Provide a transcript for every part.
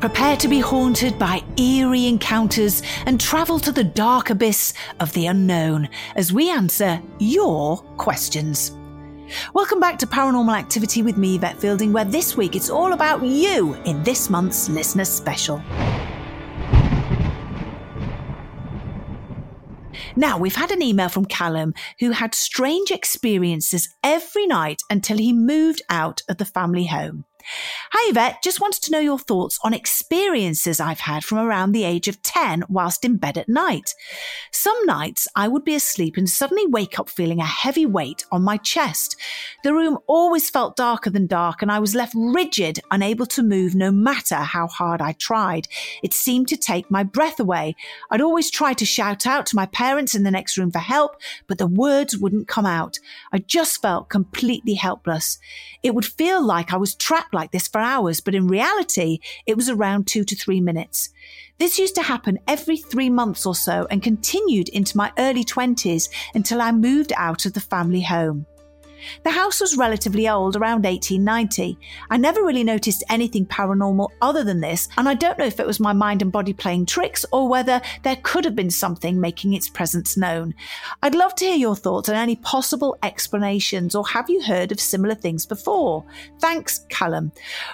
Prepare to be haunted by eerie encounters and travel to the dark abyss of the unknown as we answer your questions. Welcome back to Paranormal Activity with me, Yvette Fielding, where this week it's all about you in this month's listener special. Now, we've had an email from Callum who had strange experiences every night until he moved out of the family home. Hi, Yvette. Just wanted to know your thoughts on experiences I've had from around the age of 10 whilst in bed at night. Some nights I would be asleep and suddenly wake up feeling a heavy weight on my chest. The room always felt darker than dark and I was left rigid, unable to move no matter how hard I tried. It seemed to take my breath away. I'd always try to shout out to my parents in the next room for help, but the words wouldn't come out. I just felt completely helpless. It would feel like I was trapped like this for hours, but in reality, it was around two to three minutes. This used to happen every three months or so and continued into my early 20s until I moved out of the family home. The house was relatively old, around 1890. I never really noticed anything paranormal other than this, and I don't know if it was my mind and body playing tricks or whether there could have been something making its presence known. I'd love to hear your thoughts on any possible explanations, or have you heard of similar things before? Thanks, Callum.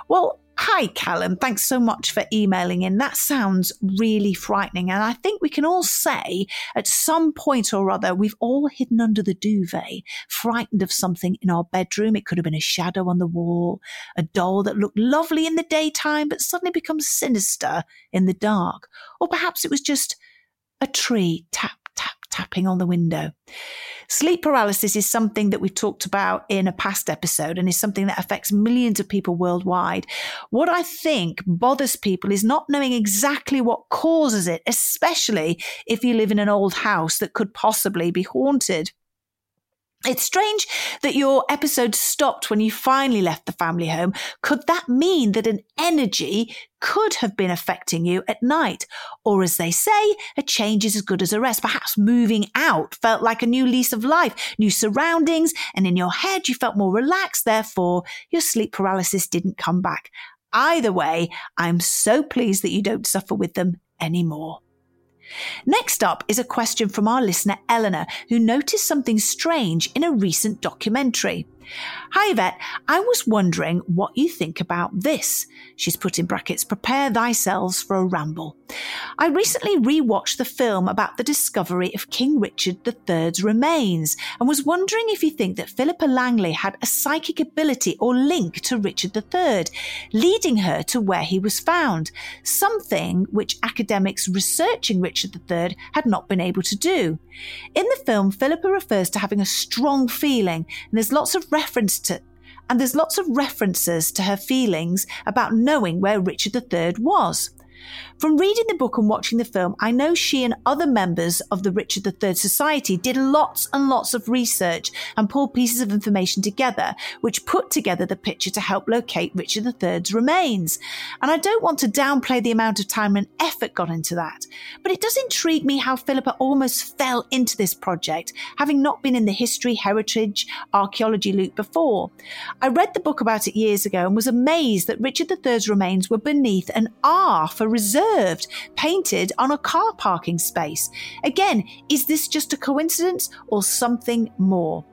Well, Hi, Callum. Thanks so much for emailing in. That sounds really frightening. And I think we can all say at some point or other, we've all hidden under the duvet, frightened of something in our bedroom. It could have been a shadow on the wall, a doll that looked lovely in the daytime, but suddenly becomes sinister in the dark. Or perhaps it was just a tree tap, tapping on the window. Sleep paralysis is something that we've talked about in a past episode and is something that affects millions of people worldwide. What I think bothers people is not knowing exactly what causes it, especially if you live in an old house that could possibly be haunted. It's strange that your episode stopped when you finally left the family home. Could that mean that an energy could have been affecting you at night? Or as they say, a change is as good as a rest. Perhaps moving out felt like a new lease of life, new surroundings, and in your head you felt more relaxed. Therefore, your sleep paralysis didn't come back. Either way, I'm so pleased that you don't suffer with them anymore. Next up is a question from our listener Eleanor, who noticed something strange in a recent documentary. Hi, Yvette. I was wondering what you think about this. She's put in brackets, prepare thyself for a ramble. I recently rewatched the film about the discovery of King Richard III's remains and was wondering if you think that Philippa Langley had a psychic ability or link to Richard III, leading her to where he was found, something which academics researching Richard III had not been able to do. In the film, Philippa refers to having a strong feeling, and there's lots of reference to and there's lots of references to her feelings about knowing where Richard III was. From reading the book and watching the film, I know she and other members of the Richard III Society did lots and lots of research and pulled pieces of information together, which put together the picture to help locate Richard III's remains. And I don't want to downplay the amount of time and effort gone into that, but it does intrigue me how Philippa almost fell into this project, having not been in the history, heritage, archaeology loop before. I read the book about it years ago and was amazed that Richard III's remains were beneath an R for reserved painted on a car parking space. Again, is this just a coincidence or something more?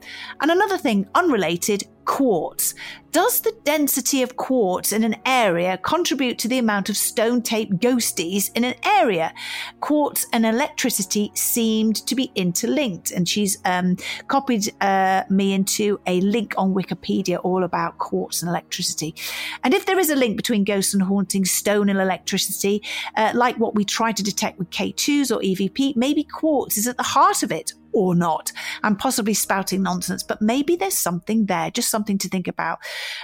And another thing, unrelated, quartz. Does the density of quartz in an area contribute to the amount of stone tape ghosties in an area? Quartz and electricity seemed to be interlinked, and she's um, copied uh, me into a link on Wikipedia all about quartz and electricity. And if there is a link between ghosts and hauntings, stone and electricity, uh, like what we try to detect with K2s or EVP, maybe quartz is at the heart of it, or not. I'm possibly spouting nonsense, but maybe there's something there, just something to think about.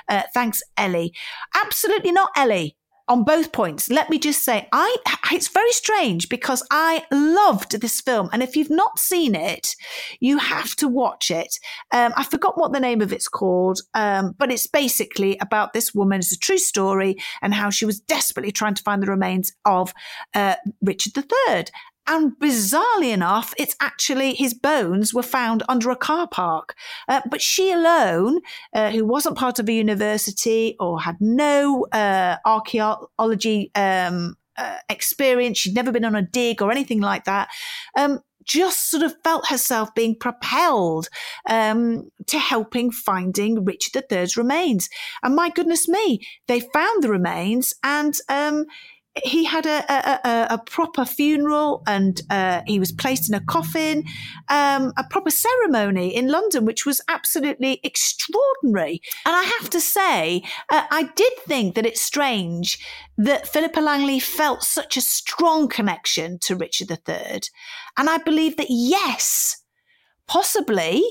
Uh, thanks, Ellie. Absolutely not, Ellie. On both points, let me just say, I it's very strange because I loved this film, and if you've not seen it, you have to watch it. Um, I forgot what the name of it's called, um, but it's basically about this woman. It's a true story, and how she was desperately trying to find the remains of uh, Richard III. And bizarrely enough, it's actually his bones were found under a car park. Uh, but she alone, uh, who wasn't part of a university or had no uh, archaeology um, uh, experience, she'd never been on a dig or anything like that. Um, just sort of felt herself being propelled um, to helping finding Richard III's remains. And my goodness me, they found the remains and um, he had a, a, a, proper funeral and uh, he was placed in a coffin, um, a proper ceremony in London, which was absolutely extraordinary. And I have to say, uh, I did think that it's strange that Philippa Langley felt such a strong connection to Richard III. And I believe that, yes, possibly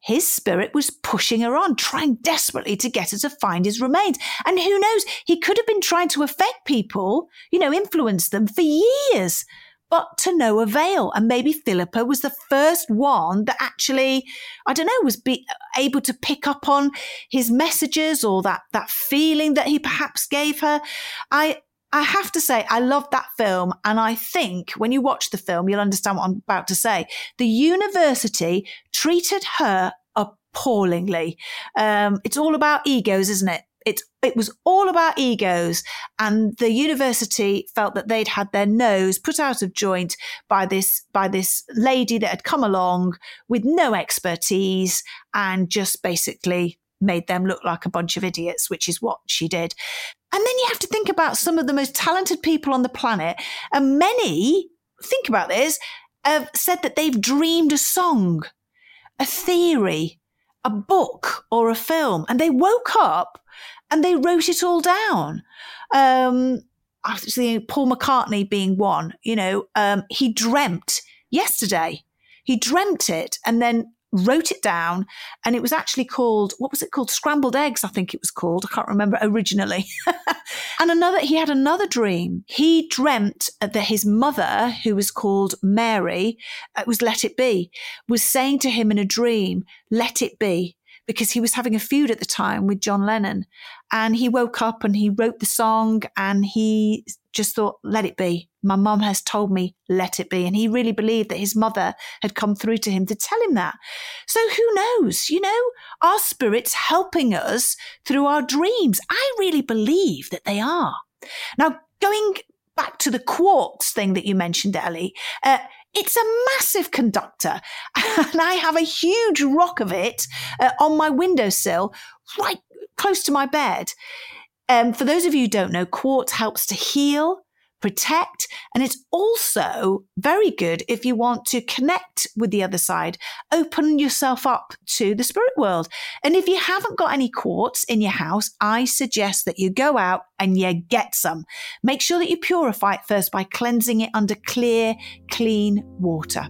his spirit was pushing her on, trying desperately to get her to find his remains. And who knows, he could have been trying to affect people, you know, influence them for years, but to no avail. And maybe Philippa was the first one that actually, I don't know, was be able to pick up on his messages or that, that feeling that he perhaps gave her. I, I have to say, I love that film. And I think when you watch the film, you'll understand what I'm about to say. The university treated her appallingly. Um, it's all about egos, isn't it? It, it was all about egos and the university felt that they'd had their nose put out of joint by this by this lady that had come along with no expertise and just basically made them look like a bunch of idiots, which is what she did. And then you have to think about some of the most talented people on the planet. And many, think about this, have said that they've dreamed a song, a theory, a book, or a film. And they woke up and they wrote it all down. Um, Paul McCartney being one, you know, um, he dreamt yesterday. He dreamt it and then wrote it down and it was actually called what was it called? Scrambled eggs i think it was called. I can't remember originally. And another he had another dream. He dreamt that his mother who was called mary it was let it be was saying to him in a dream let it be because he was having a feud at the time with john lennon. And he woke up and he wrote the song and he just thought, let it be. My mum has told me, let it be. And he really believed that his mother had come through to him to tell him that. So who knows? You know, our spirits helping us through our dreams. I really believe that they are. Now, going back to the quartz thing that you mentioned, Ellie, uh, it's a massive conductor. And I have a huge rock of it uh, on my windowsill, right close to my bed. Um, for those of you who don't know, quartz helps to heal, protect, and it's also very good if you want to connect with the other side, open yourself up to the spirit world. And if you haven't got any quartz in your house, I suggest that you go out and you get some. Make sure that you purify it first by cleansing it under clear, clean water.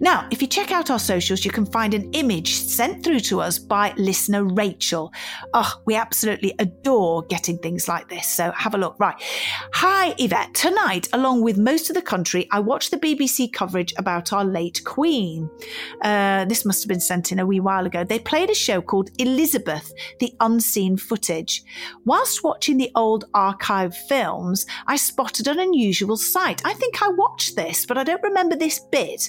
Now, if you check out our socials, you can find an image sent through to us by listener Rachel. Oh, we absolutely adore getting things like this. So have a look. Right. Hi, Yvette. Tonight, along with most of the country, I watched the BBC coverage about our late Queen. Uh, this must have been sent in a wee while ago. They played a show called Elizabeth, the unseen footage. Whilst watching the old archive films, I spotted an unusual sight. I think I watched this, but I don't remember this bit.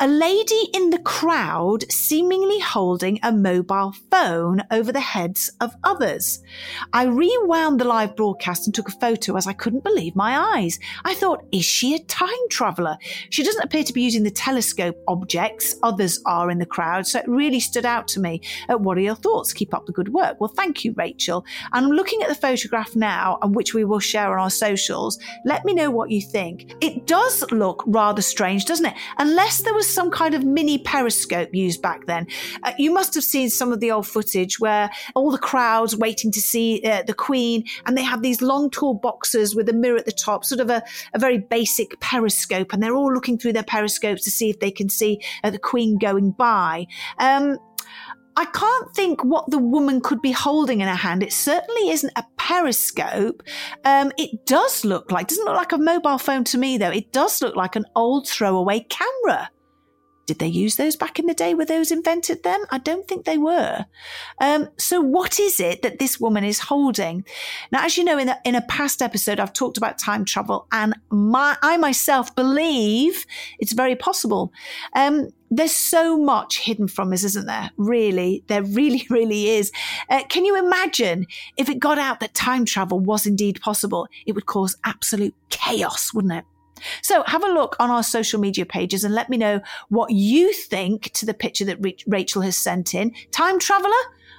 A lady in the crowd seemingly holding a mobile phone over the heads of others. I rewound the live broadcast and took a photo as I couldn't believe my eyes. I thought, is she a time traveller? She doesn't appear to be using the telescope objects others are in the crowd, so it really stood out to me. Uh, what are your thoughts? Keep up the good work. Well, thank you, Rachel. And I'm looking at the photograph now, and which we will share on our socials. Let me know what you think. It does look rather strange, doesn't it? Unless there was some kind of mini periscope used back then. Uh, you must have seen some of the old footage where all the crowds waiting to see uh, the Queen, and they have these long, tall boxes with a mirror at the top, sort of a, a very basic periscope, and they're all looking through their periscopes to see if they can see uh, the Queen going by. Um, I can't think what the woman could be holding in her hand. It certainly isn't a periscope. Um, it does look like, doesn't look like a mobile phone to me though. It does look like an old throwaway camera. Did they use those back in the day? Were those invented them? I don't think they were. Um, so what is it that this woman is holding? Now, as you know, in a, in a past episode, I've talked about time travel and my, I myself believe it's very possible. Um, there's so much hidden from us, isn't there? Really, there really, really is. Uh, can you imagine if it got out that time travel was indeed possible? It would cause absolute chaos, wouldn't it? So have a look on our social media pages and let me know what you think to the picture that Rachel has sent in. Time traveler?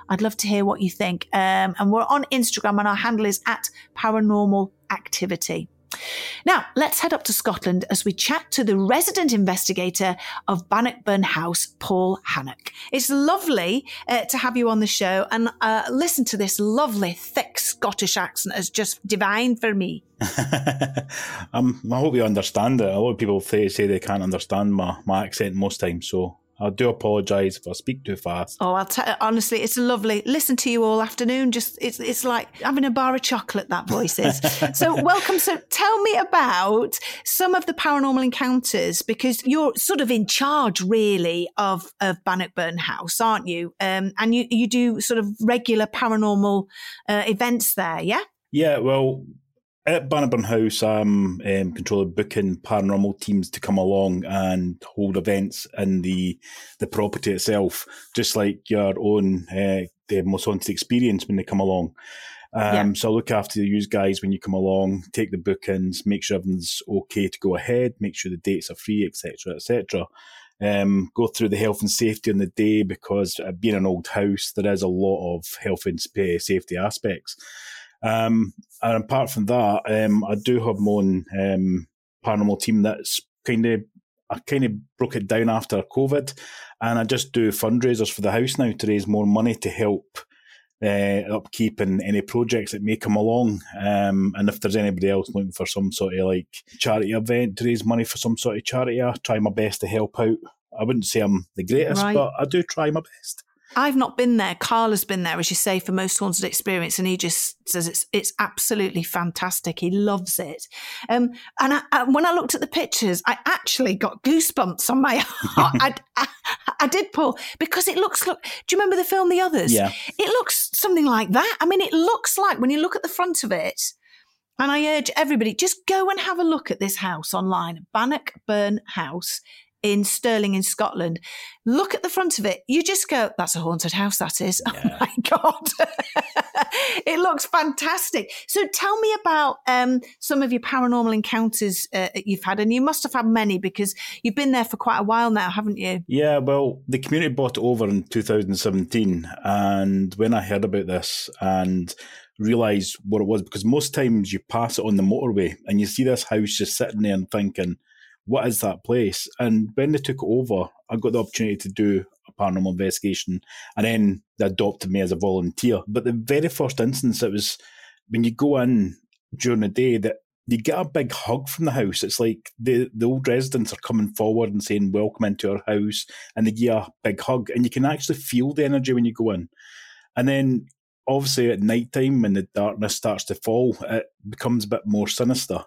I'd love to hear what you think. Um, and we're on Instagram and our handle is at paranormal activity. Now, let's head up to Scotland as we chat to the resident investigator of Bannockburn House, Paul Hannon. It's lovely uh, to have you on the show and uh, listen to this lovely, thick Scottish accent as just divine for me. um, I hope you understand it. A lot of people say, say they can't understand my, my accent most times, so I do apologise if I speak too fast. Oh, I'll tell honestly, it's lovely. Listen to you all afternoon. Just it's it's like having a bar of chocolate. That voice is. so welcome. So tell me about some of the paranormal encounters because you're sort of in charge, really, of of Bannockburn House, aren't you? Um, and you you do sort of regular paranormal uh, events there, yeah. Yeah, well, at Bannockburn House, I'm um, controlling booking paranormal teams to come along and hold events in the the property itself, just like your own uh, the most haunted experience when they come along. Um, yeah. So I look after you guys when you come along, take the bookings, make sure everything's okay to go ahead, make sure the dates are free, etc., etc. Um, go through the health and safety on the day because uh, being an old house, there is a lot of health and safety aspects. Um, and apart from that, um, I do have my own um, paranormal team that's kind of I kind of broke it down after COVID, and I just do fundraisers for the house now to raise more money to help uh, upkeep and any projects that may come along. Um, and if there's anybody else looking for some sort of like charity event to raise money for some sort of charity, I try my best to help out. I wouldn't say I'm the greatest, right. but I do try my best. I've not been there. Carl has been there, as you say, for most haunted experience, and he just says it's it's absolutely fantastic. He loves it. Um, and I, I, when I looked at the pictures, I actually got goosebumps on my heart. I, I, I, did, Paul, because it looks. Look, do you remember the film The Others? Yeah. It looks something like that. I mean, it looks like when you look at the front of it. And I urge everybody just go and have a look at this house online, Bannockburn House in Stirling in Scotland. Look at the front of it. You just go, that's a haunted house, that is. Oh yeah. Oh my God. it looks fantastic. So tell me about um, some of your paranormal encounters uh, you've had. And you must have had many because you've been there for quite a while now, haven't you? Yeah, well, the community bought it over in 2017. And when I heard about this and realised what it was, because most times you pass it on the motorway and you see this house just sitting there and thinking, what is that place? And when they took over, I got the opportunity to do a paranormal investigation, and then they adopted me as a volunteer. But the very first instance, it was when you go in during the day that you get a big hug from the house. It's like the, the old residents are coming forward and saying, Welcome into our house, and they give a big hug, and you can actually feel the energy when you go in. And then obviously at night time when the darkness starts to fall, it becomes a bit more sinister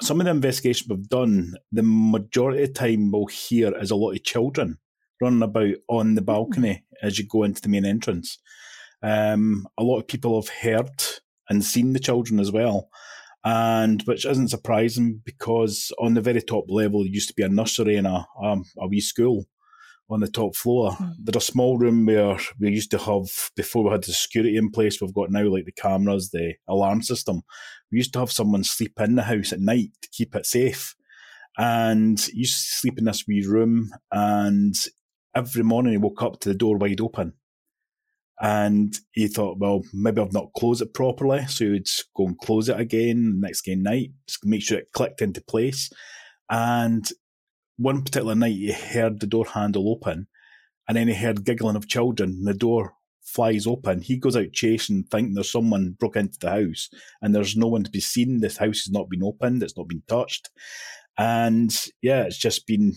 some of the investigation we've done, the majority of time we'll hear is a lot of children running about on the balcony mm. as you go into the main entrance. Um, a lot of people have heard and seen the children as well. and which isn't surprising because on the very top level, there used to be a nursery and a, um, a wee school on the top floor. Mm. There's a small room where we used to have, before we had the security in place, we've got now like the cameras, the alarm system. We used to have someone sleep in the house at night to keep it safe. And he used to sleep in this wee room. And every morning he woke up to the door wide open. And he thought, well, maybe I've not closed it properly. So he would go and close it again next game night, make sure it clicked into place. And one particular night he heard the door handle open and then he heard giggling of children and the door flies open. He goes out chasing, thinking there's someone broke into the house and there's no one to be seen. This house has not been opened, it's not been touched. And yeah, it's just been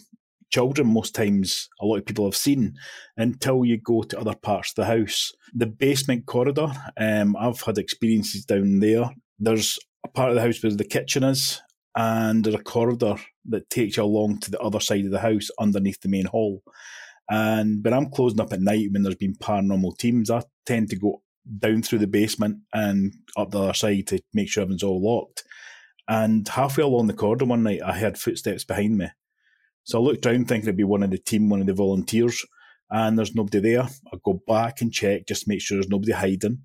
children most times a lot of people have seen until you go to other parts of the house. The basement corridor, um, I've had experiences down there. There's a part of the house where the kitchen is, and a corridor that takes you along to the other side of the house underneath the main hall. And when I'm closing up at night, when there's been paranormal teams, I tend to go down through the basement and up the other side to make sure everything's all locked. And halfway along the corridor one night, I heard footsteps behind me. So I looked around thinking it'd be one of the team, one of the volunteers, and there's nobody there. I go back and check just make sure there's nobody hiding.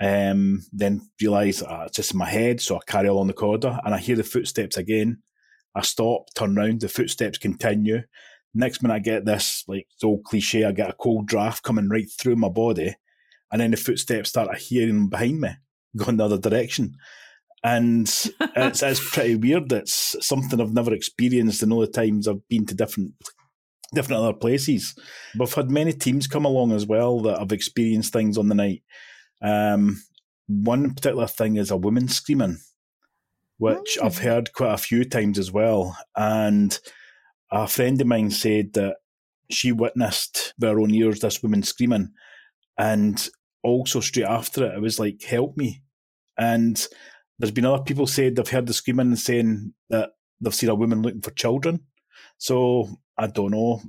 Um, then realise ah, it's just in my head, so I carry along the corridor and I hear the footsteps again. I stop, turn round, the footsteps continue. Next minute, I get this like it's old cliche. I get a cold draft coming right through my body, and then the footsteps start I hearing behind me, going the other direction. And it's, it's pretty weird. It's something I've never experienced in all the times I've been to different different other places. We've had many teams come along as well that have experienced things on the night. Um, one particular thing is a woman screaming, which oh. I've heard quite a few times as well. And a friend of mine said that she witnessed with her own ears this woman screaming. And also straight after it, it was like, help me. And there's been other people said they've heard the screaming and saying that they've seen a woman looking for children. So I don't know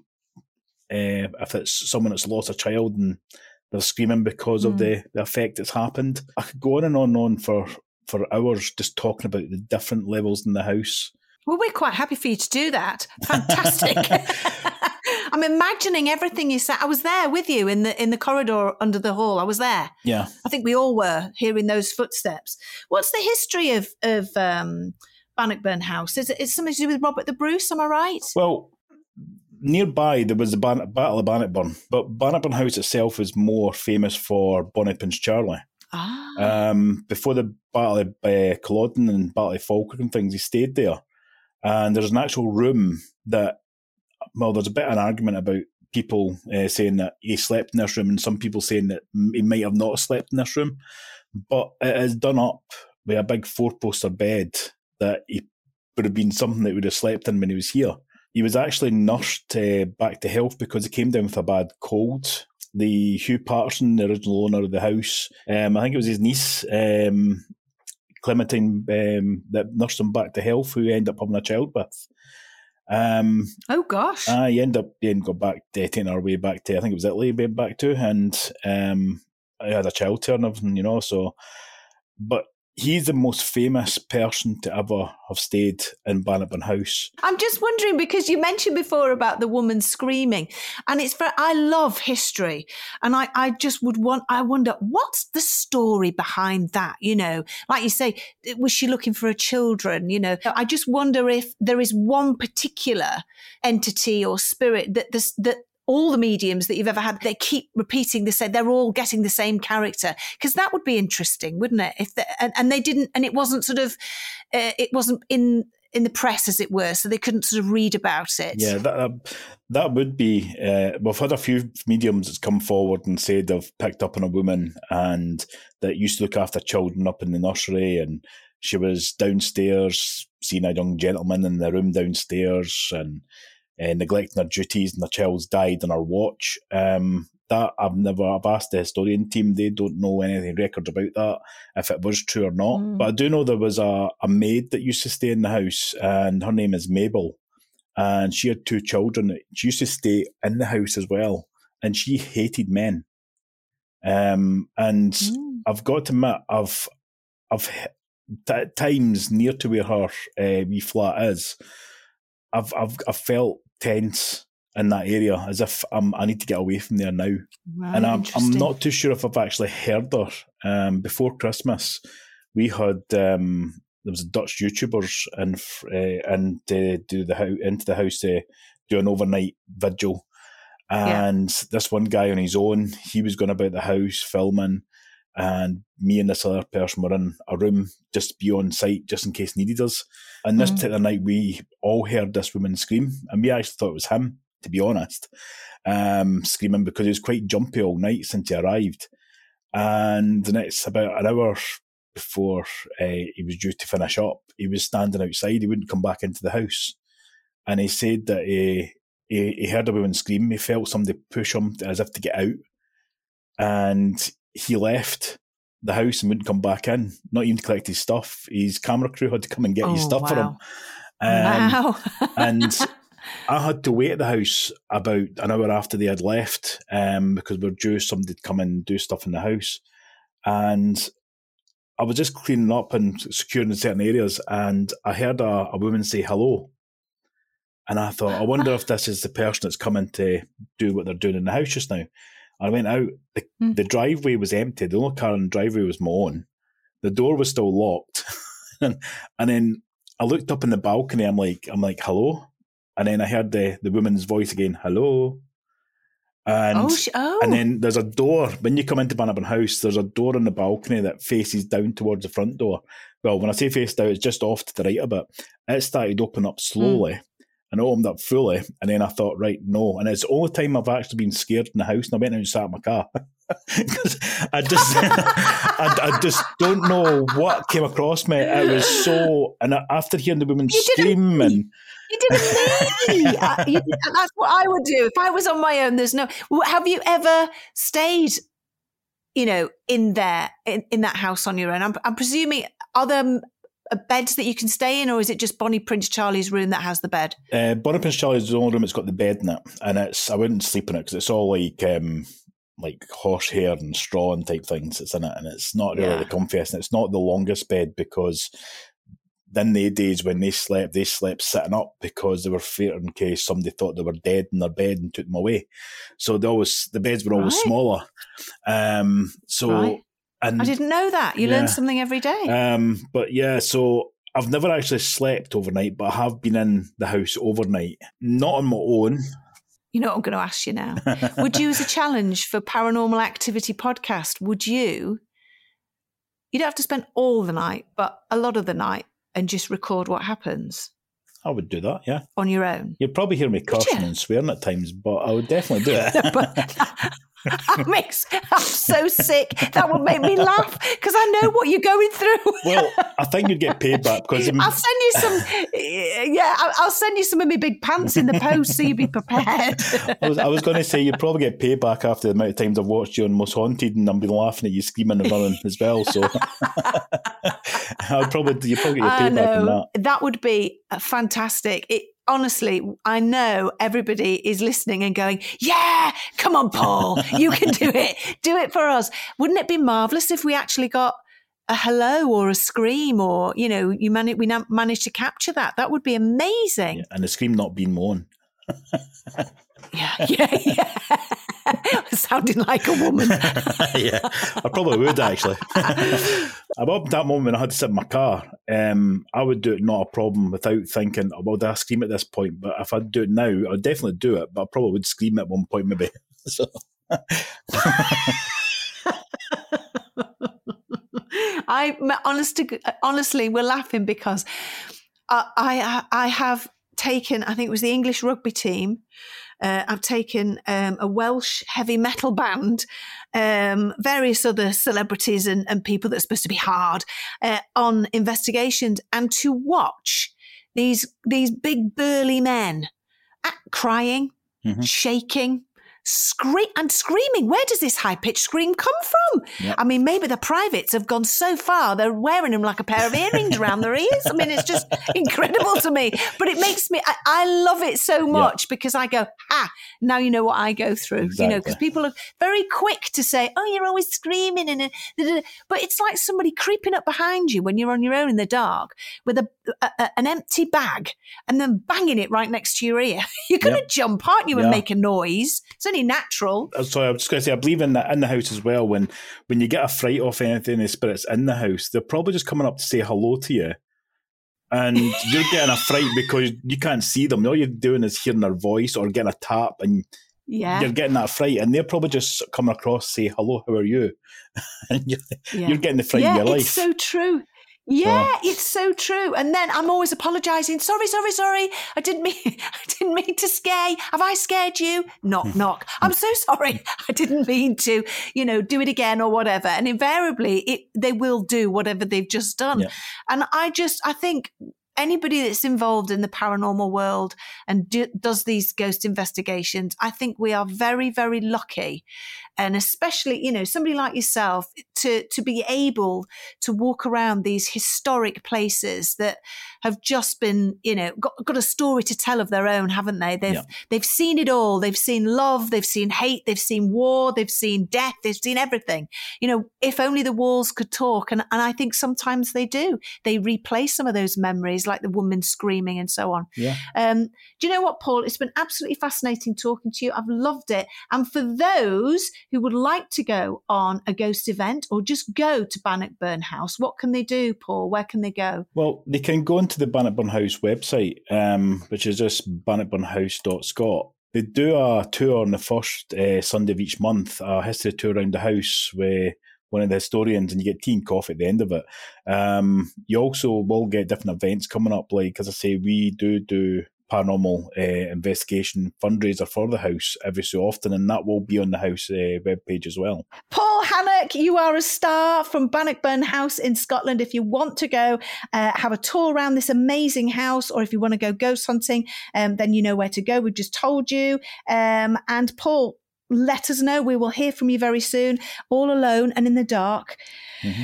uh, if it's someone that's lost a child and they're screaming because mm. of hmm. the, the effect that's happened. I could go on and on and on for, for hours just talking about the different levels in the house. Well, we're quite happy for you to do that. Fantastic. I'm imagining everything you said. I was there with you in the in the corridor under the hall. I was there. Yeah. I think we all were hearing those footsteps. What's the history of of um, Bannockburn House? Is it is something to do with Robert the Bruce? Am I right? Well, nearby there was the Ban- Battle of Bannockburn, but Bannockburn House itself is more famous for Bonnie Prince Charlie. Ah. Um, before the Battle of uh, Culloden and Battle of Falkirk and things, he stayed there. And there's an actual room that, well, there's a bit of an argument about people uh, saying that he slept in this room, and some people saying that he might have not slept in this room. But it is done up with a big four poster bed that he would have been something that he would have slept in when he was here. He was actually nursed uh, back to health because he came down with a bad cold. The Hugh Paterson, the original owner of the house, um, I think it was his niece, um, Clementine, um, that nursed him back to health, who ended up having a child with. Um, oh gosh! Uh, he ended up then got back, uh, taking our way back to I think it was Italy, went back to, and um, I had a child turn of you know. So, but he's the most famous person to ever have stayed in Bannockburn House. I'm just wondering because you mentioned before about the woman screaming, and it's for I love history, and I I just would want I wonder what's the story behind that. You know, like you say, was she looking for her children? You know, I just wonder if there is one particular entity or spirit that this that all the mediums that you've ever had, they keep repeating the same, they're all getting the same character. Because that would be interesting, wouldn't it? If and, and, they didn't, and it wasn't sort of, uh, it wasn't in in the press, as it were, so they couldn't sort of read about it. Yeah, that that would be. Uh, we've had a few mediums that's come forward and said they've picked up on a woman and that used to look after children up in the nursery, and she was downstairs seeing a young gentleman in the room downstairs, and uh, neglecting their duties and the child's died on our watch. Um, that I've never, I've asked the historian team, they don't know any records about that, if it was true or not. Mm. But I do know there was a, a maid that used to stay in the house, and her name is Mabel. And she had two children. She used to stay in the house as well, and she hated men. Um, and mm. I've got to admit, I've, I've, t- at times near to where her uh, wee flat is, I've I've I felt tense in that area as if I'm, I need to get away from there now. Right, and I'm, I'm not too sure if I've actually heard her. Um, before Christmas, we had um, there was Dutch YouTubers and uh, and uh, do the house into the house to do an overnight vigil. Yeah. And this one guy on his own, he was going about the house filming, and me and this other person were in a room just be on site just in case needed us. And this Mhm. particular night, we all heard this woman scream, and we actually thought it was him, to be honest, um, screaming because he was quite jumpy all night since he arrived. And the next about an hour before uh, he was due to finish up, he was standing outside. He wouldn't come back into the house, and he said that he he, he heard a woman scream. He felt somebody push him as if to get out, and he left the house and wouldn't come back in. Not even to collect his stuff. His camera crew had to come and get his Oh, stuff for him. wow. Um, wow. and I had to wait at the house about an hour after they had left um, because we are due somebody to come and do stuff in the house. And I was just cleaning up and securing certain areas, and I heard a, a woman say hello. And I thought, I wonder if this is the person that's coming to do what they're doing in the house just now. I went out. The, Hmm. the driveway was empty. The only car in the driveway was my own. The door was still locked. and, and then I looked up in the balcony. I'm like, I'm like, hello. And then I heard the, the woman's voice again, hello. And oh, sh- oh. and then there's a door when you come into Bannockburn House. There's a door on the balcony that faces down towards the front door. Well, when I say face down, it's just off to the right a bit. It started to open up slowly, and it opened up fully. And then I thought, right, no. And it's the only time I've actually been scared in the house. And I went out and sat in my car because I just, I, I just don't know what came across me. It was so, and after hearing the woman You scream and. You didn't me. I- uh, you that's what I would do if I was on my own. There's no. Have you ever stayed, you know, in there in, in that house on your own? I'm, I'm presuming are there uh, beds that you can stay in, or is it just Bonnie Prince Charlie's room that has the bed? Uh, Bonnie Prince Charlie's the only room that's got the bed in it, and it's I wouldn't sleep in it because it's all like um, like horsehair and straw and type things that's in it, and it's not really Yeah. the comfiest, and it's not the longest bed because in the days when they slept, they slept sitting up because they were fearing in case somebody thought they were dead in their bed and took them away. So they always the beds were always Right. smaller. Um, so Right. And I didn't know that. You Yeah. learn something every day. um, but yeah, so I've never actually slept overnight, but I have been in the house overnight, not on my own. you know what I'm going to ask you now. would you, as a challenge for Paranormal Activity podcast, would you? You don't have to spend all the night, but a lot of the night, and just record what happens I would do that, yeah. on your own. You'd probably hear me cursing and swearing at times, but I would definitely do it. that makes I'm so sick. That would make me laugh because I know what you're going through. well, I think you'd get paid back because I'll send you some. Yeah, I'll send you some of my big pants in the post so you be prepared. I was, I was going to say you'd probably get paid back after the amount of times I've watched you on Most Haunted and I've been laughing at you screaming and running as well. So I'd probably you probably get I paid back on that. that would be uh, fantastic. It honestly, I know everybody is listening and going, "Yeah, come on, Paul, you can do it. Do it for us." Wouldn't it be marvelous if we actually got a hello or a scream, or you know, you man- we na- managed to capture that? That would be amazing. Yeah, and the scream not being moan. Yeah, yeah, yeah. Sounding like a woman. yeah, I probably would actually. About that moment when I had to sit in my car, um, I would do it not a problem without thinking, oh, well, do I scream at this point? But if I do it now, I'd definitely do it, but I probably would scream at one point maybe. So I honest to, honestly, we're laughing because I, I I have taken. I think it was the English rugby team. Uh, I've taken um, a Welsh heavy metal band, um, various other celebrities and, and people that are supposed to be hard uh, on investigations, and to watch these these big burly men crying, Mhm. shaking, scream and screaming. Where does this high pitched scream come from? Yep. I mean, maybe the privates have gone so far they're wearing them like a pair of earrings around their ears. I mean, it's just incredible to me. But it makes me, I, I love it so much yep. because I go, ah, now you know what I go through. Exactly. You know, because people are very quick to say, oh, you're always screaming. and But it's like somebody creeping up behind you when you're on your own in the dark with a, a an empty bag and then banging it right next to your ear. You're going to yep. jump, aren't you, and make a noise? It's only natural. Uh, so I was just going to say, I believe in that in the house as well. When when you get a fright off anything, the spirits in the house, they're probably just coming up to say hello to you. And you're getting a fright because you can't see them. All you're doing is hearing their voice or getting a tap, and yeah. you're getting that fright. And they're probably just coming across, say hello, how are you? and you're, yeah. you're getting the fright yeah, of your life. It's so true. Yeah, so. it's so true. And then I'm always apologising. Sorry, sorry, sorry. I didn't mean. I didn't mean to scare. Have I scared you? Knock, hmm. knock. I'm so sorry. I didn't mean to. You know, do it again or whatever. And invariably, it they will do whatever they've just done. Yeah. And I just, I think anybody that's involved in the paranormal world and do, does these ghost investigations, I think we are very, very lucky and especially you know somebody like yourself to to be able to walk around these historic places that have just been you know got, got a story to tell of their own haven't they? They've yeah. they've seen it all. They've seen love they've seen hate they've seen war they've seen death they've seen everything. You know if only the walls could talk and and I think sometimes they do. They replay some of those memories like the woman screaming and so on. Yeah. Um do you know what Paul? It's been absolutely fascinating talking to you. I've loved it. And for those who would like to go on a ghost event or just go to Bannockburn House, what can they do, Paul? Where can they go? Well, they can go into the Bannockburn House website, um, which is just bannockburnhouse.scot. They do a tour on the first uh, Sunday of each month, a history tour around the house where one of the historians and you get tea and coffee at the end of it. Um, you also will get different events coming up. Like, as I say, we do do paranormal uh, investigation fundraiser for the house every so often, and that will be on the house uh, webpage as well. Paul Hannon, you are a star from Bannockburn House in Scotland. If you want to go uh, have a tour around this amazing house, or if you want to go ghost hunting, um, then you know where to go. We've just told you. Um, and Paul, let us know. We will hear from you very soon, all alone and in the dark. Mm-hmm.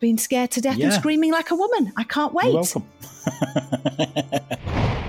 Being scared to death yeah. and screaming like a woman. I can't wait. You're welcome.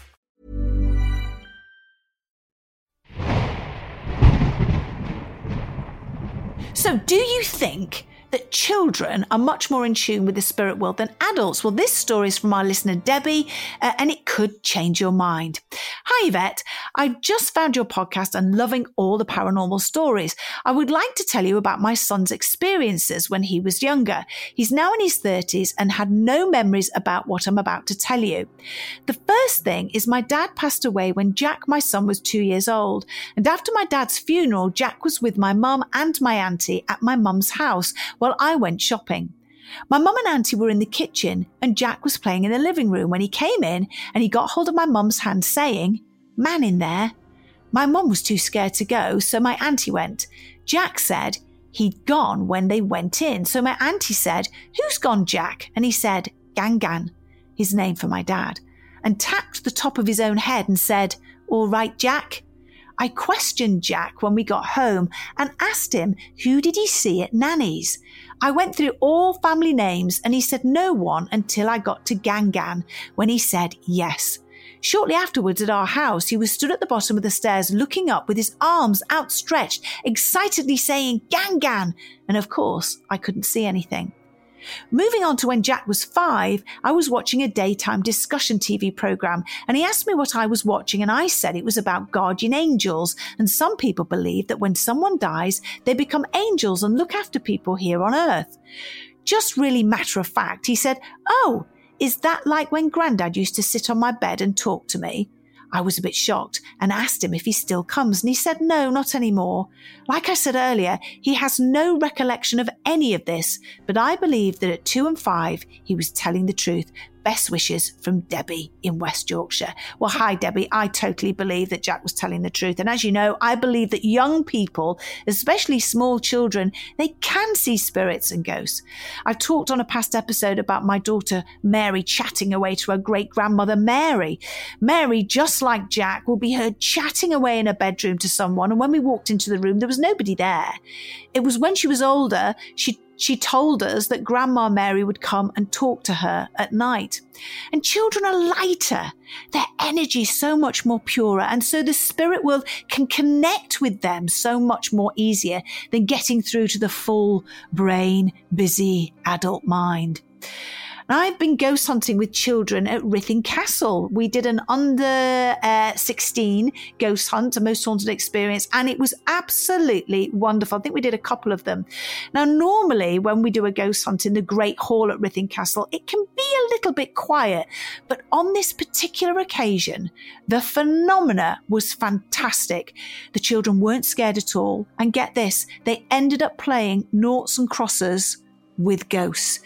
So, do you think that children are much more in tune with the spirit world than adults. Well, this story is from our listener Debbie, uh, and it could change your mind. Hi, Yvette. I've just found your podcast and loving all the paranormal stories. I would like to tell you about my son's experiences when he was younger. He's now in his 30s and had no memories about what I'm about to tell you. The first thing is my dad passed away when Jack, my son, was two years old. And after my dad's funeral, Jack was with my mum and my auntie at my mum's house while I went shopping. My mum and auntie were in the kitchen and Jack was playing in the living room when he came in and he got hold of my mum's hand saying, Man in there. My mum was too scared to go, so my auntie went. Jack said he'd gone when they went in, so my auntie said, Who's gone, Jack? And he said, Gangan, his name for my dad, and tapped the top of his own head and said, All right, Jack. I questioned Jack when we got home and asked him who did he see at Nanny's. I went through all family names and he said no one until I got to Gangan when he said yes. Shortly afterwards, at our house, he was stood at the bottom of the stairs looking up with his arms outstretched, excitedly saying, Gangan! And of course, I couldn't see anything. Moving on to when Jack was five, I was watching a daytime discussion TV program and he asked me what I was watching and I said it was about guardian angels. And some people believe that when someone dies, they become angels and look after people here on earth. Just really matter of fact, he said, Oh, is that like when Grandad used to sit on my bed and talk to me? I was a bit shocked and asked him if he still comes, and he said no, not anymore. Like I said earlier, he has no recollection of any of this, but I believe that at two and five, he was telling the truth Best wishes from Debbie in West Yorkshire. Well, hi, Debbie. I totally believe that Jack was telling the truth. And as you know, I believe that young people, especially small children, they can see spirits and ghosts. I've talked on a past episode about my daughter Mary chatting away to her great grandmother Mary. Mary, just like Jack, will be heard chatting away in a bedroom to someone. And when we walked into the room, there was nobody there. It was when she was older, she she told us that Grandma Mary would come and talk to her at night. And children are lighter. Their energy so much more purer. And so the spirit world can connect with them so much more easier than getting through to the full brain, busy adult mind. I've been ghost hunting with children at Ruthin Castle. We did an under uh, 16 ghost hunt, a most haunted experience, and it was absolutely wonderful. I think we did a couple of them. Now, normally when we do a ghost hunt in the Great Hall at Ruthin Castle, it can be a little bit quiet, but on this particular occasion, the phenomena was fantastic. The children weren't scared at all, and get this, they ended up playing noughts and crosses with ghosts.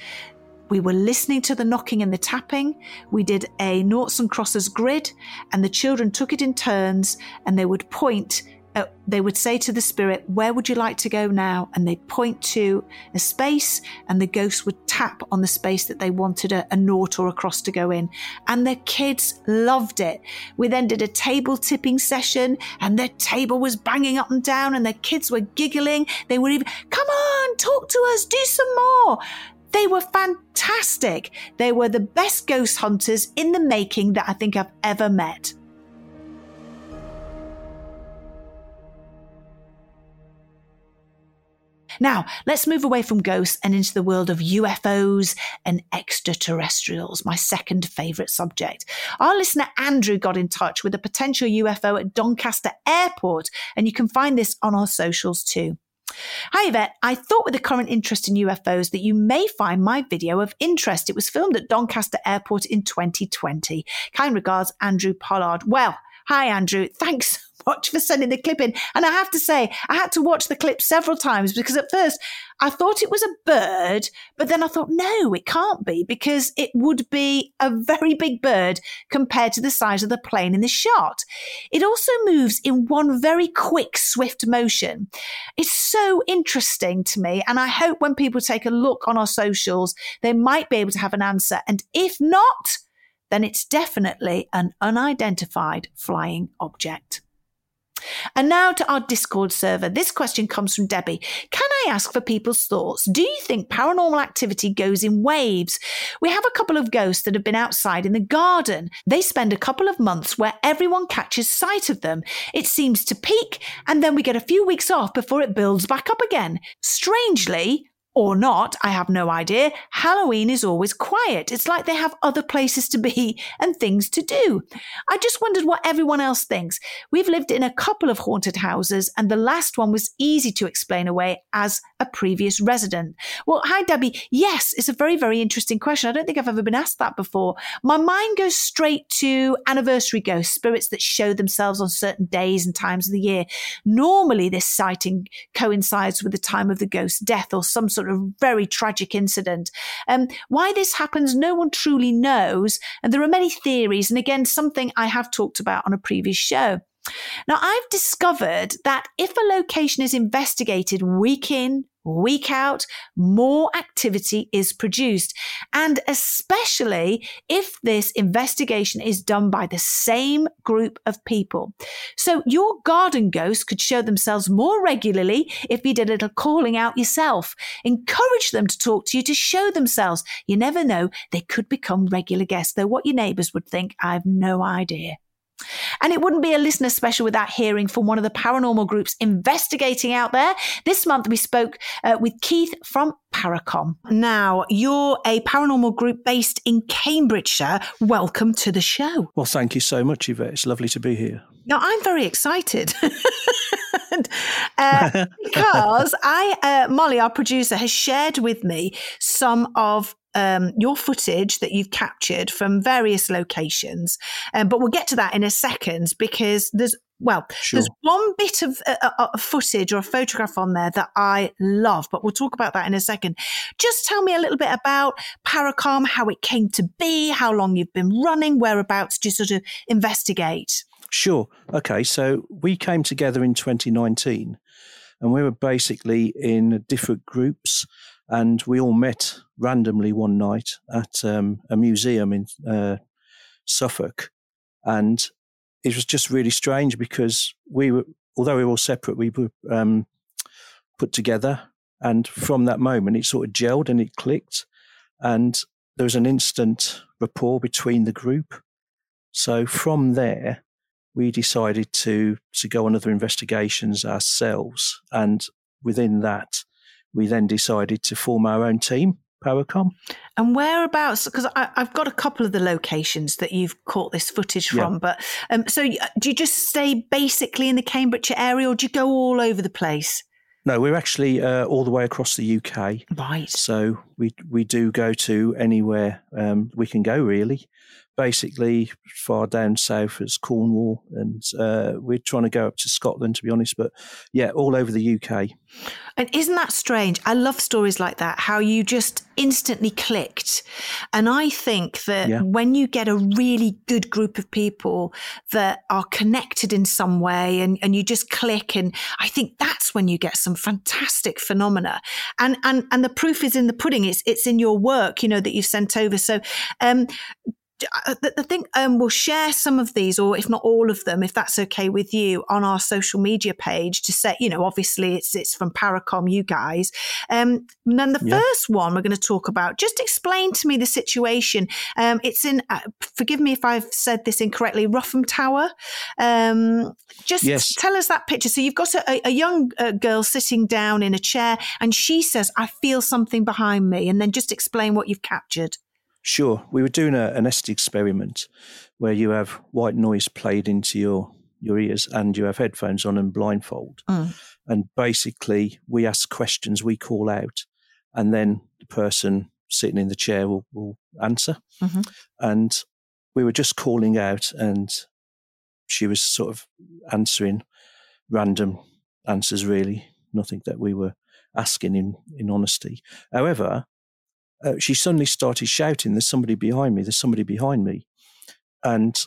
We were listening to the knocking and the tapping. We did a noughts and crosses grid, and the children took it in turns and they would point. Uh, they would say to the spirit, Where would you like to go now? And they point to a space, and the ghost would tap on the space that they wanted a, a nought or a cross to go in. And the kids loved it. We then did a table tipping session, and the table was banging up and down, and the kids were giggling. They were even, Come on, talk to us, do some more. They were fantastic. They were the best ghost hunters in the making that I think I've ever met. Now, let's move away from ghosts and into the world of UFOs and extraterrestrials, my second favourite subject. Our listener Andrew got in touch with a potential UFO at Doncaster Airport, and you can find this on our socials too. Hi, Yvette. I thought with the current interest in UFOs that you may find my video of interest. It was filmed at Doncaster Airport in 2020. Kind regards, Andrew Pollard. Well, hi, Andrew. Thanks much for sending the clip in. And I have to say, I had to watch the clip several times because at first I thought it was a bird, but then I thought, no, it can't be because it would be a very big bird compared to the size of the plane in the shot. It also moves in one very quick, swift motion. It's so interesting to me. And I hope when people take a look on our socials, they might be able to have an answer. And if not, then it's definitely an unidentified flying object. And now to our Discord server. This question comes from Debbie. Can I ask for people's thoughts? Do you think paranormal activity goes in waves? We have a couple of ghosts that have been outside in the garden. They spend a couple of months where everyone catches sight of them. It seems to peak, and then we get a few weeks off before it builds back up again. Strangely, or not, I have no idea. Halloween is always quiet. It's like they have other places to be and things to do. I just wondered what everyone else thinks. We've lived in a couple of haunted houses, and the last one was easy to explain away as a previous resident. Well, hi, Debbie. Yes, it's a very, very interesting question. I don't think I've ever been asked that before. My mind goes straight to anniversary ghosts, spirits that show themselves on certain days and times of the year. Normally, this sighting coincides with the time of the ghost's death or some sort sort of very tragic incident. Um, why this happens, no one truly knows. And there are many theories. And again, something I have talked about on a previous show. Now, I've discovered that if a location is investigated week in, week out, more activity is produced. And especially if this investigation is done by the same group of people. So your garden ghosts could show themselves more regularly if you did a little calling out yourself. Encourage them to talk to you to show themselves. You never know, they could become regular guests, though what your neighbours would think, I have no idea. And it wouldn't be a listener special without hearing from one of the paranormal groups investigating out there. This month we spoke uh, with Keith from Paracom. Now, you're a paranormal group based in Cambridgeshire. Welcome to the show. Well, thank you so much, Yvette. It's lovely to be here. Now, I'm very excited. uh, because I, uh, Molly, our producer, has shared with me some of um, your footage that you've captured from various locations. Um, but we'll get to that in a second because there's well, sure. there's one bit of uh, uh, uh, footage or a photograph on there that I love, but we'll talk about that in a second. Just tell me a little bit about Paracom, how it came to be, how long you've been running, whereabouts do you sort of investigate? Sure. Okay. So we came together in 2019 and we were basically in different groups and we all met randomly one night at um, a museum in uh, Suffolk, and it was just really strange because we were, although we were all separate, we were um, put together, and from that moment, it sort of gelled and it clicked, and there was an instant rapport between the group. So from there, we decided to to go on other investigations ourselves, and within that we then decided to form our own team, Paracom. And whereabouts? Because I've got a couple of the locations that you've caught this footage from. Yeah. But um, so do you just stay basically in the Cambridgeshire area, or do you go all over the place? No, we're actually uh, all the way across the UK. Right. So we we do go to anywhere um, we can go, really basically far down south as Cornwall, and uh, we're trying to go up to Scotland, to be honest. But yeah, all over the UK. And isn't that strange? I love stories like that. How you just instantly clicked, and I think that yeah. when you get a really good group of people that are connected in some way, and and you just click, and I think that's when you get some fantastic phenomena. And and and the proof is in the pudding. It's it's in your work, you know, that you've sent over. So, um, I think um, we'll share some of these, or if not all of them, if that's okay with you, on our social media page to say, you know, obviously it's it's from Paracom, you guys. Um, and then the yeah. first one we're going to talk about. Just explain to me the situation. Um, it's in. Uh, forgive me if I've said this incorrectly. Rougham Tower. Um, just yes. tell us that picture. So you've got a, a young uh, girl sitting down in a chair, and she says, "I feel something behind me," and then just explain what you've captured. Sure. We were doing a, an Estes experiment where you have white noise played into your, your ears and you have headphones on and blindfold. Mm. And basically, we ask questions, we call out, and then the person sitting in the chair will, will answer. Mm-hmm. And we were just calling out, and she was sort of answering random answers, really, nothing that we were asking in, in honesty. However, uh, she suddenly started shouting, There's somebody behind me, there's somebody behind me. And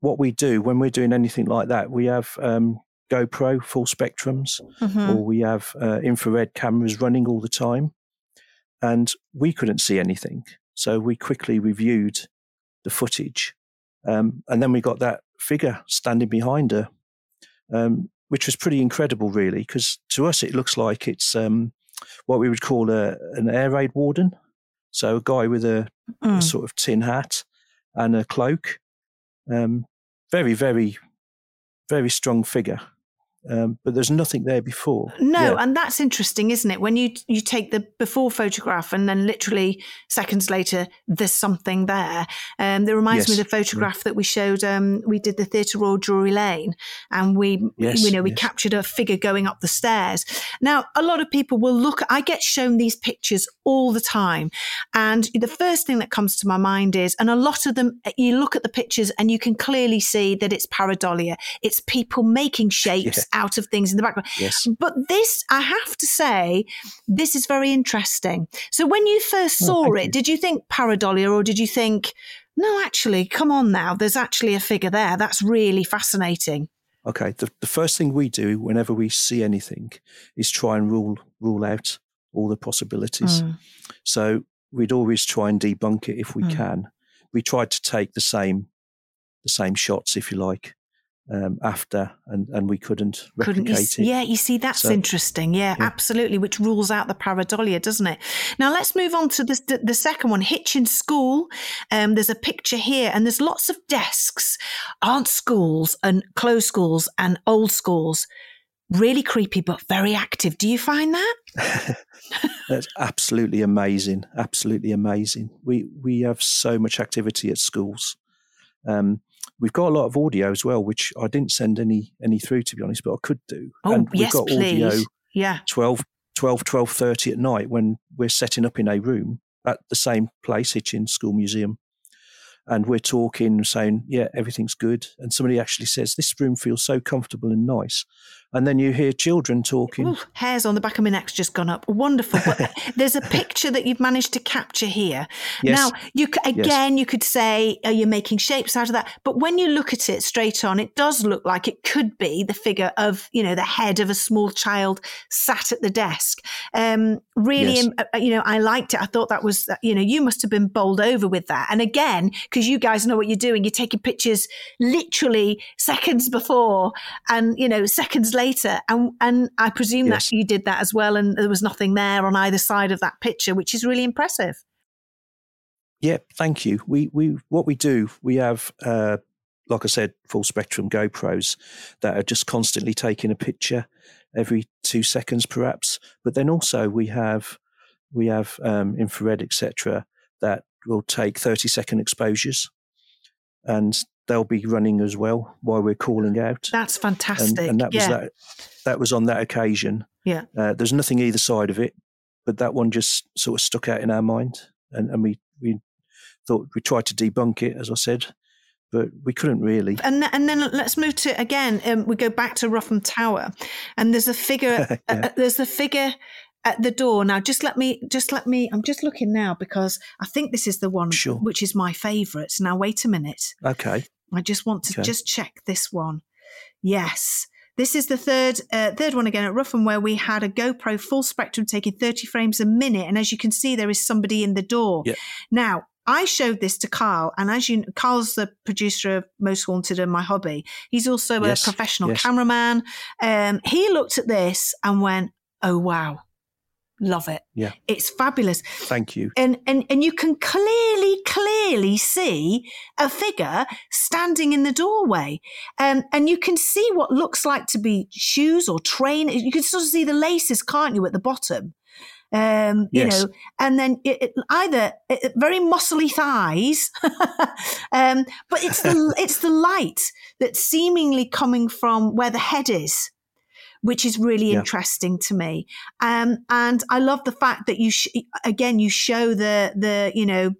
what we do when we're doing anything like that, we have um, GoPro full spectrums, mm-hmm. or we have uh, infrared cameras running all the time. And we couldn't see anything. So we quickly reviewed the footage. Um, and then we got that figure standing behind her, um, which was pretty incredible, really, because to us it looks like it's um, what we would call a, an air raid warden. So a guy with a, mm. a sort of tin hat and a cloak. Um, very, very, very strong figure. Um, but there's nothing there before. No, and that's interesting, isn't it? When you you take the before photograph and then literally seconds later, there's something there. Um, that reminds yes. me of the photograph yeah. that we showed. Um, we did the Theatre Royal Drury Lane, and we yes, you know we yes. captured a figure going up the stairs. Now, a lot of people will look. I get shown these pictures all the time, and the first thing that comes to my mind is, and a lot of them, you look at the pictures and you can clearly see that it's pareidolia. It's people making shapes out of things in the background. Yes. But this, I have to say, this is very interesting. So when you first Oh, saw thank it, you. did you think pareidolia or did you think, no, actually, come on now, there's actually a figure there. That's really fascinating. Okay. The, the first thing we do whenever we see anything is try and rule rule out all the possibilities. Mm. So we'd always try and debunk it if we Mm. can. We tried to take the same the same shots, if you like, um, after, and, and we couldn't Couldn't you, replicate it. yeah, you see, that's So- interesting. Yeah, Yeah. absolutely, which rules out the pareidolia, doesn't it? Now let's move on to the, the, the second one, Hitchin School. Um, there's a picture here, and there's lots of desks. Aren't schools and closed schools and old schools really creepy but very active? Do you find that? That's absolutely amazing. Absolutely amazing. We we have so much activity at schools. Um, we've got a lot of audio as well, which I didn't send any any through to be honest, but I could do. Oh, and we've yes, got audio please. Yeah. 12, 12, 12.30 at night when we're setting up in a room at the same place, Hitchin School Museum. And we're talking, saying, yeah, everything's good. And somebody actually says, this room feels so comfortable and nice. And then you hear children talking. Ooh, hairs on the back of my neck's just gone up. Wonderful. But there's a picture that you've managed to capture here. Yes. Now, you again, you could say, are you making shapes out of that? But when you look at it straight on, it does look like it could be the figure of, you know, the head of a small child sat at the desk. Um, really, Yes. um, uh, you know, I liked it. I thought that was, you know, you must have been bowled over with that. And again, because you guys know what you're doing, you're taking pictures literally seconds before and, you know, seconds later. And, and I presume Yes. that you did that as well. And there was nothing there on either side of that picture, which is really impressive. Yeah, thank you. We we what we do, we have uh, like I said, full spectrum GoPros that are just constantly taking a picture every two seconds, perhaps. But then also we have we have um, infrared, etc., that will take thirty second exposures, and they'll be running as well while we're calling out. That's fantastic. and that was yeah. that. That was on that occasion. Yeah. Uh, there's nothing either side of it, but that one just sort of stuck out in our mind, and, and we we thought we tried to debunk it, as I said, but we couldn't really. And and then let's move to again. Um, we go back to Rougham Tower, and there's a figure. Yeah. uh, there's a figure at the door. Now, just let me. Just let me. I'm just looking now because I think this is the one Sure. which is my favourite. Now, wait a minute. Okay, I just want to Okay. just check this one. Yes. This is the third uh, third one again at Rougham where we had a GoPro full spectrum taking 30 frames a minute. And as you can see, there is somebody in the door. Yeah. Now, I showed this to Carl, and as you Carl's the producer of Most Haunted and My Hobby. He's also Yes, a professional yes. cameraman. Um, he looked at this and went, Oh wow, love it. Yeah. It's fabulous thank you. and and and you can clearly clearly see a figure standing in the doorway um, and you can see what looks like to be shoes or train you can sort of see the laces can't you at the bottom um, you Yes. know, and then it, it, either it, very muscly thighs, um, but it's the it's the light that's seemingly coming from where the head is, which is really Yeah. interesting to me. Um, and I love the fact that you sh- again you show the the you know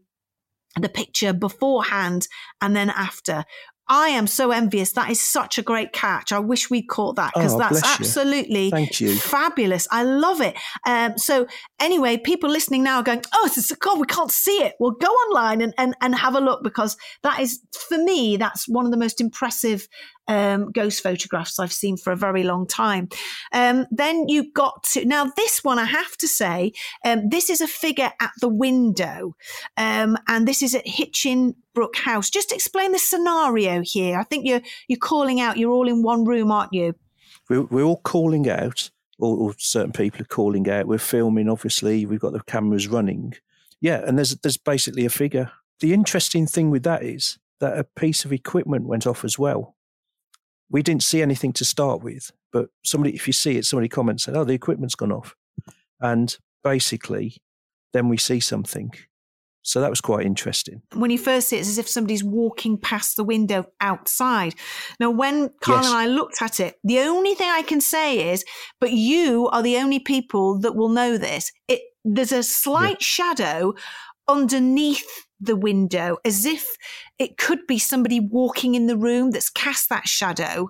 the picture beforehand and then after. I am so envious. That is such a great catch. I wish we'd caught that because Oh, that's bless you. absolutely Thank you. fabulous. I love it. Um, so anyway, people listening now are going, oh, this is, God, we can't see it. Well, go online and, and, and have a look because that is, for me, that's one of the most impressive um, ghost photographs I've seen for a very long time. Um, then you got to, now this one, I have to say, um, this is a figure at the window. Um, and this is at Hitchin Brook House. Just explain the scenario here. I think you're, you're calling out, you're all in one room, aren't you? We're, we're all calling out, or, or certain people are calling out. We're filming, obviously. We've got the cameras running. Yeah, and there's there's basically a figure. The interesting thing with that is that a piece of equipment went off as well. We didn't see anything to start with, but somebody, if you see it, somebody comments said, "Oh, the equipment's gone off," and basically, then we see something. So that was quite interesting. when you first see it, it's as if somebody's walking past the window outside. Now, when Carl Yes. and I looked at it, the only thing I can say is, but you are the only people that will know this. It there's a slight shadow underneath the window, as if it could be somebody walking in the room that's cast that shadow.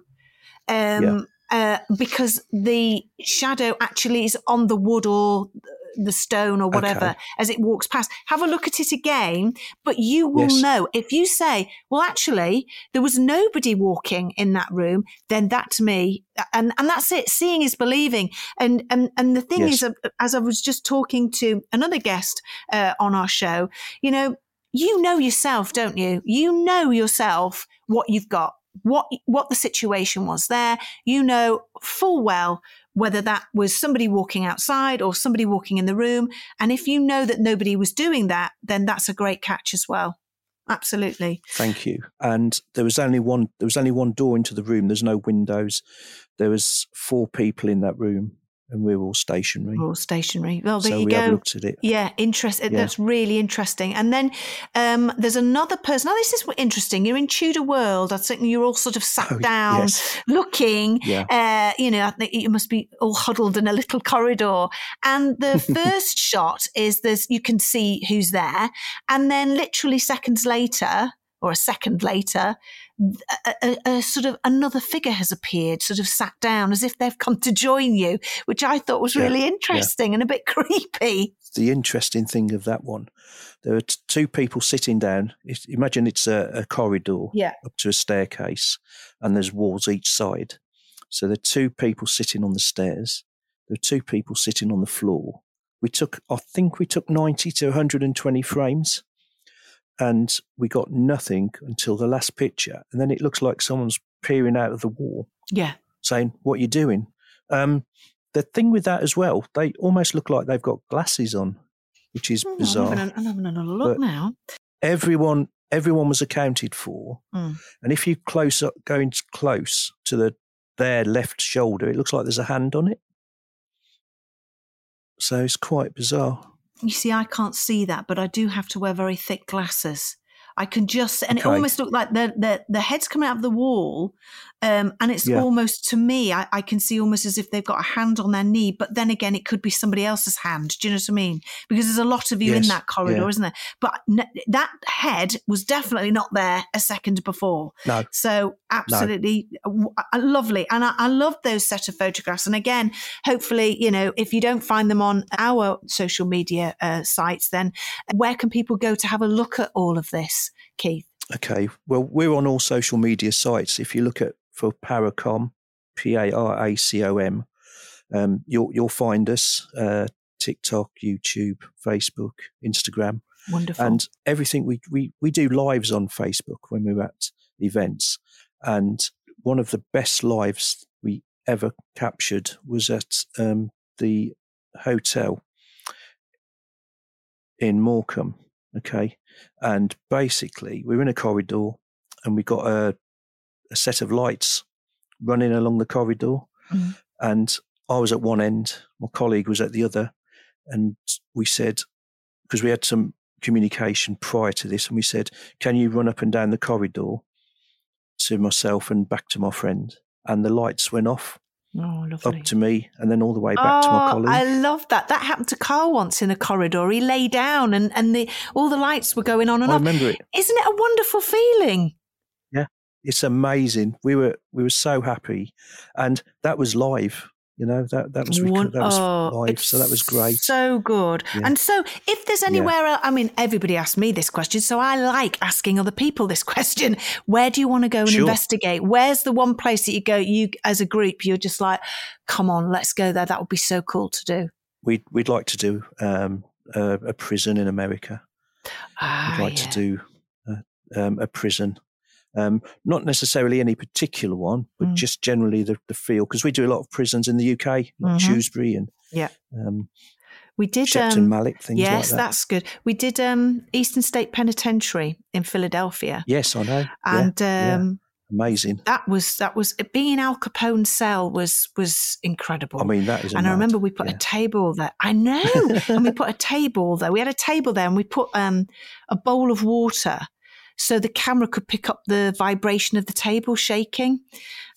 Um, Yeah. uh, because the shadow actually is on the wood or the stone or whatever Okay. as it walks past. Have a look at it again, but you will Yes. know if you say, "Well, actually, there was nobody walking in that room," then that to me, and and that's it. Seeing is believing, and and and the thing Yes. is, uh, as I was just talking to another guest uh, on our show, you know, you know yourself, don't you? You know yourself what you've got. What what the situation was there, you know full well whether that was somebody walking outside or somebody walking in the room. And if you know that nobody was doing that, then that's a great catch as well. Absolutely. Thank you. And there was only one. There was only one door into the room. There's no windows. There was four people in that room, and we're all stationary. All stationary. Well, there so you we go. have looked at it. Yeah, interesting. Yeah. That's really interesting. And then um, there's another person. Now, this is interesting. You're in Tudor World. I think you're all sort of sat Oh, down, yes. looking. Yeah. Uh, you know, I think you must be all huddled in a little corridor. And the first shot is there's you can see who's there, and then literally seconds later, or a second later, a, a, a sort of another figure has appeared, sort of sat down as if they've come to join you, which I thought was Yeah, really yeah. interesting and a bit creepy. The interesting thing of that one, there are t- two people sitting down. If, imagine it's a, a corridor Yeah. up to a staircase, and there's walls each side. So there are two people sitting on the stairs. There are two people sitting on the floor. We took, I think we took 90 to 120 frames and we got nothing until the last picture. And then it looks like someone's peering out of the wall Yeah. saying, What are you doing? Um, the thing with that as well, they almost look like they've got glasses on, which is Hmm, I'm bizarre. having, a, I'm having another look But- now. Everyone, everyone was accounted for, Mm. and if you close up, going close to the their left shoulder, it looks like there's a hand on it. So it's quite bizarre. You see, I can't see that, but I do have to wear very thick glasses. I can just, and Okay. it almost looked like the, the, the head's coming out of the wall. Um, and it's Yeah. almost, to me, I, I can see almost as if they've got a hand on their knee. But then again, it could be somebody else's hand. Do you know what I mean? Because there's a lot of you in that corridor, yeah. isn't there? But n- that head was definitely not there a second before. No, So absolutely w- uh, lovely, and I, I love those set of photographs. And again, hopefully, you know, if you don't find them on our social media uh, sites, then where can people go to have a look at all of this, Keith? Okay. Well, we're on all social media sites. If you look at for Paracom, P A R A C O M, um, you'll you'll find us. Uh, TikTok, YouTube, Facebook, Instagram, Wonderful. and everything. We we we do lives on Facebook when we're at events, and one of the best lives we ever captured was at um, the hotel in Morecambe. Okay. And basically, we we're in a corridor and we got a, a set of lights running along the corridor. Mhm. And I was at one end, my colleague was at the other. And we said, because we had some communication prior to this, and we said, Can you run up and down the corridor to myself and back to my friend? And the lights went off oh, up to me and then all the way back to my Oh, colleague. I love that. That happened to Carl once in a corridor. He lay down and, and the all the lights were going on and I off. remember it. Isn't it a wonderful feeling? It's amazing. We were we were so happy, and that was live. You know that that was One- that was oh, live, so that was great. So good. Yeah. And so, if there's anywhere, el- I mean, everybody asked me this question, so I like asking other people this question. Where do you want to go and Sure. investigate? Where's the one place that you go? You as a group, you're just like, come on, let's go there. That would be so cool to do. We'd we'd like to do um, a, a prison in America. Ah, We'd like yeah. to do uh, um, a prison. Um, not necessarily any particular one, but Mm. just generally the, the feel because we do a lot of prisons in the UK, like Mhm. Shrewsbury and Yeah. um, We did. Shepton Um, Mallet, things like yes, that. that's good. We did um, Eastern State Penitentiary in Philadelphia, Yes, I know. And yeah. um, amazing. that was that was being in Al Capone's cell was was incredible. I mean, that is. and I remember we put yeah. a table there. I know. and we put a table there. We had a table there and we put um, a bowl of water so the camera could pick up the vibration of the table shaking.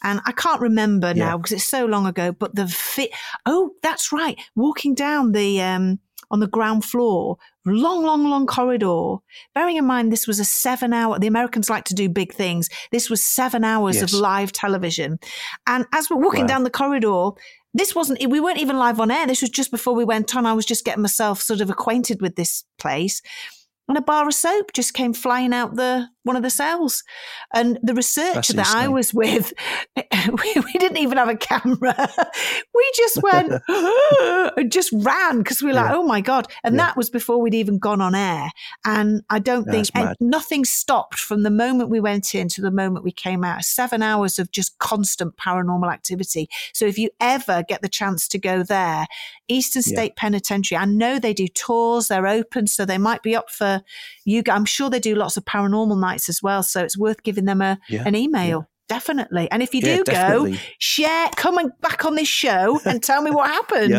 And I can't remember Yeah. now because it's so long ago, but the fit. Oh, that's right. Walking down the, um, on the ground floor, long, long, long corridor. Bearing in mind, this was a seven hour, the Americans like to do big things. This was seven hours yes. of live television. And as we're walking wow. down the corridor, this wasn't, we weren't even live on air. This was just before we went on. I was just getting myself sort of acquainted with this place and a bar of soap just came flying out the one of the cells. And the researcher that I was with, we, we, didn't even have a camera. we just went and just ran because we were yeah. like, oh my God. And yeah. that was before we'd even gone on air. And I don't think nothing stopped from the moment we went in to the moment we came out. Seven hours of just constant paranormal activity. So if you ever get the chance to go there, Eastern State yeah. Penitentiary, I know they do tours, they're open, so they might be up for you. I'm sure they do lots of paranormal nights nights as well. So it's worth giving them a yeah, an email. Yeah. Definitely. And if you do go, share, come and back on this show and tell me what happened.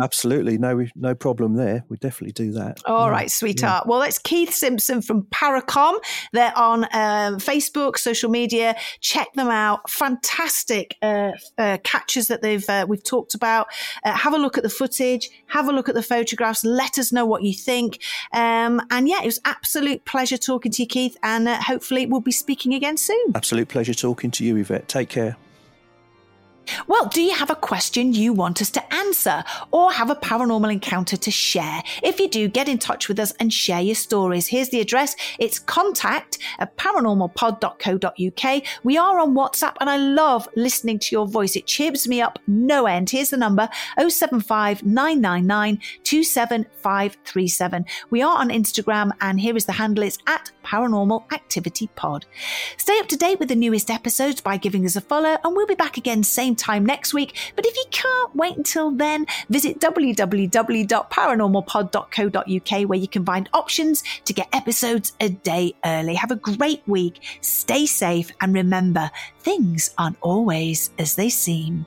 Absolutely, no, no problem there. We definitely do that. All yeah. right, sweetheart. Yeah. Well, it's Keith Simpson from Paracom. They're on um, Facebook, social media. Check them out. Fantastic uh, uh, catches that they've uh, we've talked about. Uh, have a look at the footage. Have a look at the photographs. Let us know what you think. Um, and yeah, it was absolute pleasure talking to you, Keith. And uh, hopefully, we'll be speaking again soon. Absolute pleasure talking to you, Yvette. Take care. Well, do you have a question you want us to answer or have a paranormal encounter to share? If you do, get in touch with us and share your stories. Here's the address. It's contact at paranormalpod.co.uk. We are on WhatsApp and I love listening to your voice. It cheers me up no end. Here's the number 075 999 27537. We are on Instagram and here is the handle. It's at paranormal activity pod. Stay up to date with the newest episodes by giving us a follow and we'll be back again same time next week. But if you can't wait until then, visit www.paranormalpod.co.uk where you can find options to get episodes a day early. Have a great week, stay safe, and remember, things aren't always as they seem.